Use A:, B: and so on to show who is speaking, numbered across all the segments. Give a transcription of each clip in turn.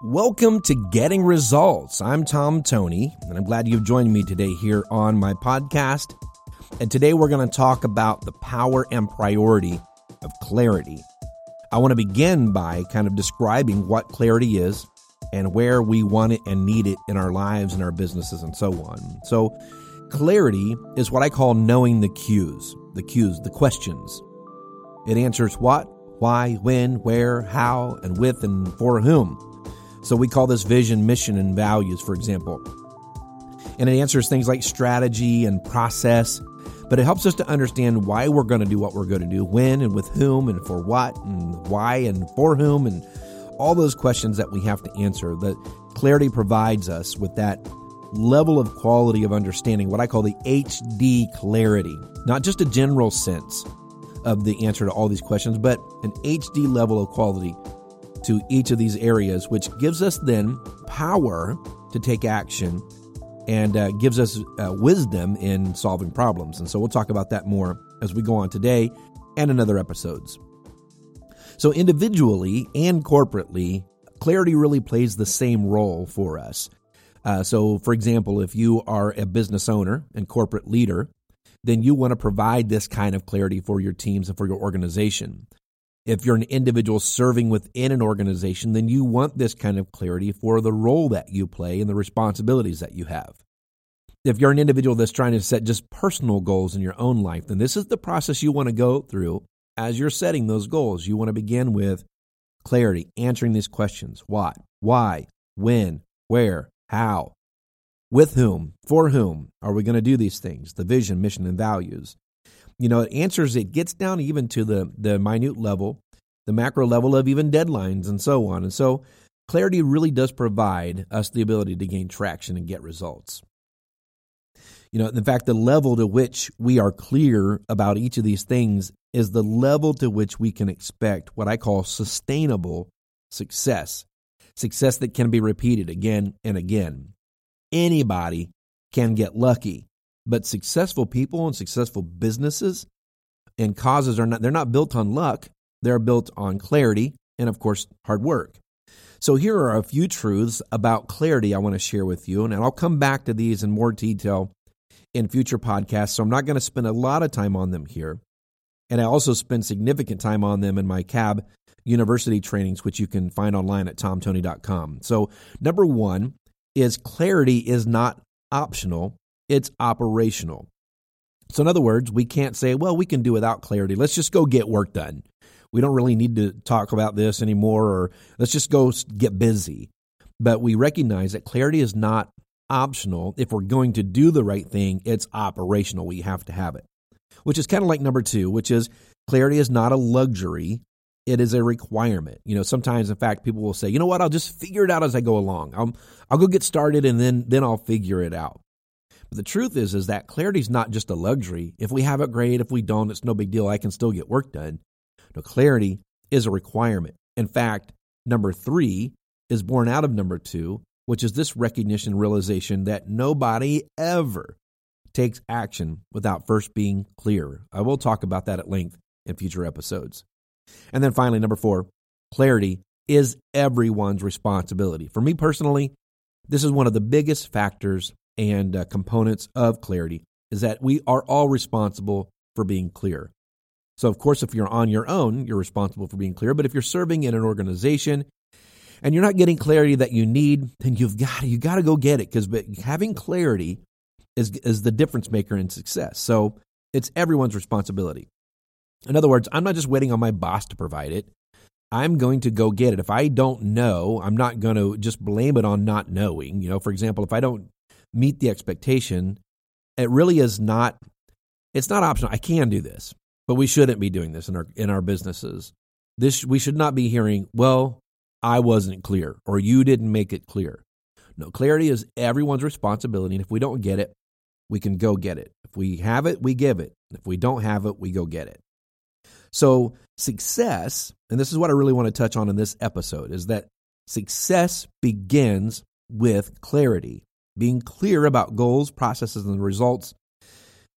A: Welcome to Getting Results. I'm Tom Tony, and I'm glad you've joined me today here on my podcast. And today we're going to talk about the power and priority of clarity. I want to begin by kind of describing what clarity is and where we want it and need it in our lives and our businesses and so on. So, clarity is what I call knowing the cues, the cues, the questions. It answers what, why, when, where, how, and with and for whom. So we call this vision, mission, and values, for example. And it answers things like strategy and process, but it helps us to understand why we're going to do what we're going to do, when and with whom, and for what, and why and for whom, and all those questions that we have to answer. That clarity provides us with that level of quality of understanding, what I call the HD clarity, not just a general sense of the answer to all these questions, but an HD level of quality to each of these areas, which gives us then power to take action and uh, gives us uh, wisdom in solving problems. And so we'll talk about that more as we go on today and in other episodes. So, individually and corporately, clarity really plays the same role for us. Uh, so, for example, if you are a business owner and corporate leader, then you want to provide this kind of clarity for your teams and for your organization. If you're an individual serving within an organization, then you want this kind of clarity for the role that you play and the responsibilities that you have. If you're an individual that's trying to set just personal goals in your own life, then this is the process you want to go through as you're setting those goals. You want to begin with clarity, answering these questions. What, why, when, where, how, with whom, for whom? Are we going to do these things, the vision, mission, and values you know, it answers, it gets down even to the, the minute level, the macro level of even deadlines and so on. And so clarity really does provide us the ability to gain traction and get results. You know, in fact, the level to which we are clear about each of these things is the level to which we can expect what I call sustainable success. Success that can be repeated again and again. Anybody can get lucky. But successful people and successful businesses and causes are not they're not built on luck, they're built on clarity and of course hard work. So here are a few truths about clarity I want to share with you and I'll come back to these in more detail in future podcasts, so I'm not going to spend a lot of time on them here. And I also spend significant time on them in my CAB university trainings, which you can find online at tomtony.com. So, number one is clarity is not optional, it's operational. So, in other words, we can't say, well, we can do without clarity. Let's just go get work done. We don't really need to talk about this anymore, or let's just go get busy. But we recognize that clarity is not optional. If we're going to do the right thing, it's operational. We have to have it, which is kind of like number two, which is clarity is not a luxury. It is a requirement. You know, sometimes, in fact, people will say, you know what, I'll just figure it out as I go along. I'll, I'll go get started and then, then I'll figure it out. But the truth is, is that clarity is not just a luxury. If we have it, great. If we don't, it's no big deal. I can still get work done. No, clarity is a requirement. In fact, number three is born out of number two, which is this recognition realization that nobody ever takes action without first being clear. I will talk about that at length in future episodes. And then finally, number four, clarity is everyone's responsibility. For me personally, this is one of the biggest factors and uh, components of clarity is that we are all responsible for being clear. So, of course, if you're on your own, you're responsible for being clear. But if you're serving in an organization and you're not getting clarity that you need, then you've got you got to go get it because having clarity is is the difference maker in success. So it's everyone's responsibility. In other words, I'm not just waiting on my boss to provide it. I'm going to go get it. If I don't know, I'm not going to just blame it on not knowing. You know, for example, if I don't meet the expectation. It really is not it's not optional. I can do this, but we shouldn't be doing this in our in our businesses. This we should not be hearing, well, I wasn't clear or you didn't make it clear. No, clarity is everyone's responsibility and if we don't get it, we can go get it. If we have it, we give it. If we don't have it, we go get it. So, success, and this is what I really want to touch on in this episode, is that success begins with clarity being clear about goals, processes, and results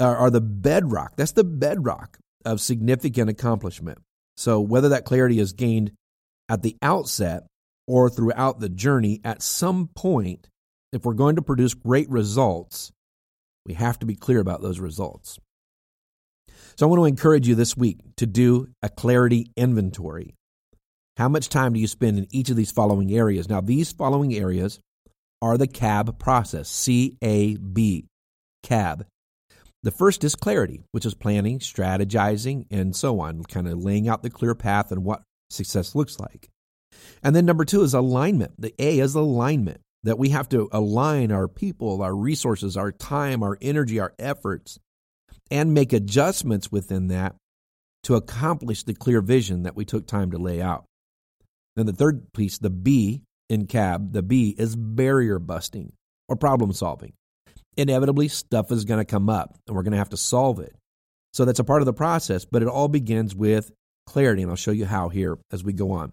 A: are, are the bedrock. That's the bedrock of significant accomplishment. So, whether that clarity is gained at the outset or throughout the journey, at some point, if we're going to produce great results, we have to be clear about those results. So I want to encourage you this week to do a clarity inventory. How much time do you spend in each of these following areas? Now, these following areas are the CAB process C A B, CAB. The first is clarity, which is planning, strategizing, and so on, kind of laying out the clear path and what success looks like. And then number two is alignment. The A is alignment, that we have to align our people, our resources, our time, our energy, our efforts, and make adjustments within that to accomplish the clear vision that we took time to lay out. Then the third piece, the B in CAB, the B is barrier busting or problem solving. Inevitably, stuff is going to come up and we're going to have to solve it. So that's a part of the process, but it all begins with clarity. And I'll show you how here as we go on.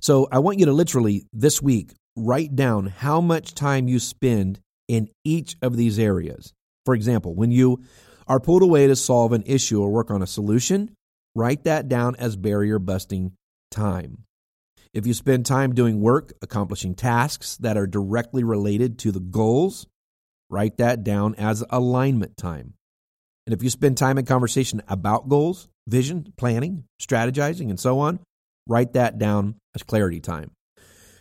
A: So I want you to literally this week write down how much time you spend in each of these areas. For example, when you are pulled away to solve an issue or work on a solution, write that down as barrier busting time. If you spend time doing work, accomplishing tasks that are directly related to the goals, write that down as alignment time. And if you spend time in conversation about goals, vision, planning, strategizing, and so on, write that down as clarity time.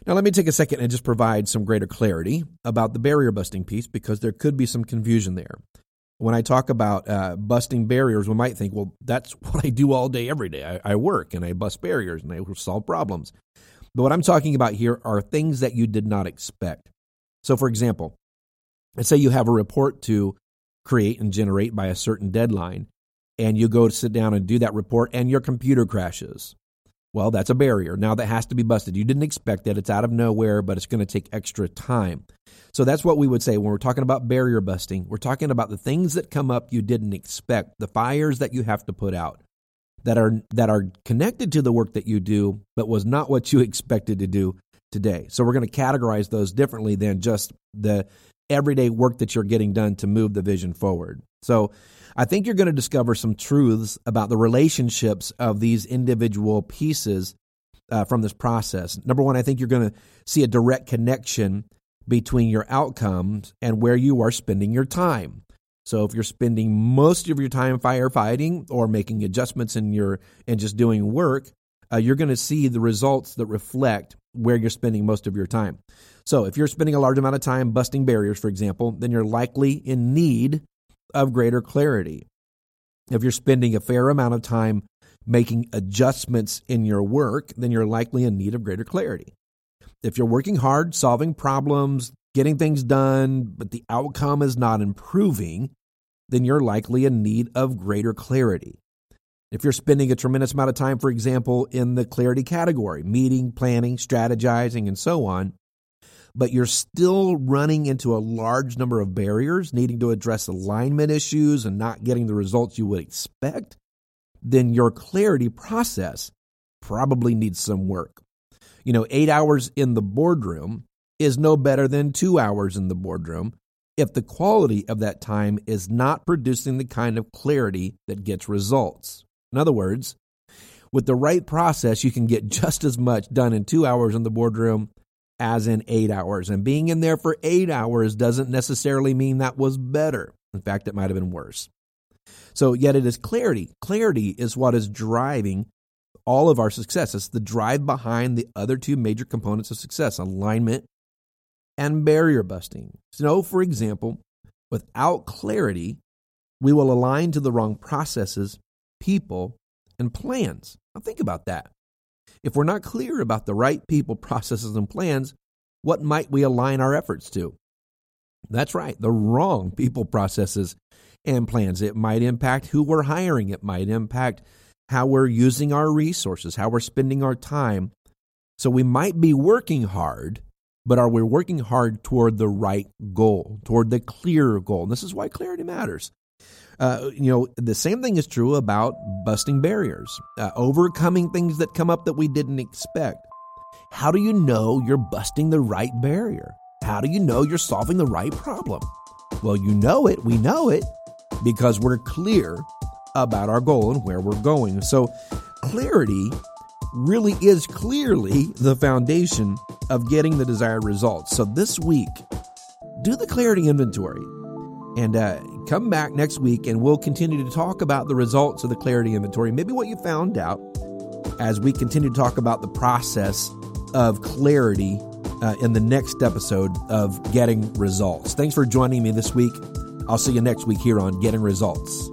A: Now, let me take a second and just provide some greater clarity about the barrier busting piece because there could be some confusion there. When I talk about uh, busting barriers, we might think, well, that's what I do all day, every day. I, I work and I bust barriers and I solve problems. But what I'm talking about here are things that you did not expect. So, for example, let's say you have a report to create and generate by a certain deadline, and you go to sit down and do that report, and your computer crashes. Well, that's a barrier. Now that has to be busted. You didn't expect that. It's out of nowhere, but it's going to take extra time. So that's what we would say when we're talking about barrier busting. We're talking about the things that come up you didn't expect, the fires that you have to put out that are that are connected to the work that you do, but was not what you expected to do today. So we're going to categorize those differently than just the everyday work that you're getting done to move the vision forward. So I think you're going to discover some truths about the relationships of these individual pieces uh, from this process. Number one, I think you're going to see a direct connection between your outcomes and where you are spending your time. So if you're spending most of your time firefighting or making adjustments in your and just doing work, uh, you're going to see the results that reflect where you're spending most of your time. So if you're spending a large amount of time busting barriers, for example, then you're likely in need of greater clarity. If you're spending a fair amount of time making adjustments in your work, then you're likely in need of greater clarity. If you're working hard, solving problems, getting things done, but the outcome is not improving, then you're likely in need of greater clarity. If you're spending a tremendous amount of time, for example, in the clarity category, meeting, planning, strategizing, and so on, but you're still running into a large number of barriers, needing to address alignment issues and not getting the results you would expect, then your clarity process probably needs some work. You know, eight hours in the boardroom is no better than two hours in the boardroom if the quality of that time is not producing the kind of clarity that gets results. In other words, with the right process, you can get just as much done in two hours in the boardroom as in eight hours. And being in there for eight hours doesn't necessarily mean that was better. In fact, it might have been worse. So, yet it is clarity. Clarity is what is driving all of our success. It's the drive behind the other two major components of success alignment and barrier busting. So, for example, without clarity, we will align to the wrong processes, people, and plans. Now, think about that. If we're not clear about the right people, processes, and plans, what might we align our efforts to? That's right, the wrong people, processes, and plans. It might impact who we're hiring, it might impact how we're using our resources, how we're spending our time. So we might be working hard, but are we working hard toward the right goal, toward the clear goal? And this is why clarity matters. Uh, you know, the same thing is true about busting barriers, uh, overcoming things that come up that we didn't expect. How do you know you're busting the right barrier? How do you know you're solving the right problem? Well, you know it, we know it, because we're clear about our goal and where we're going. So, clarity really is clearly the foundation of getting the desired results. So this week, do the clarity inventory and uh, come back next week and we'll continue to talk about the results of the clarity inventory, maybe what you found out as we continue to talk about the process of clarity uh, in the next episode of Getting Results. Thanks for joining me this week. I'll see you next week here on Getting Results.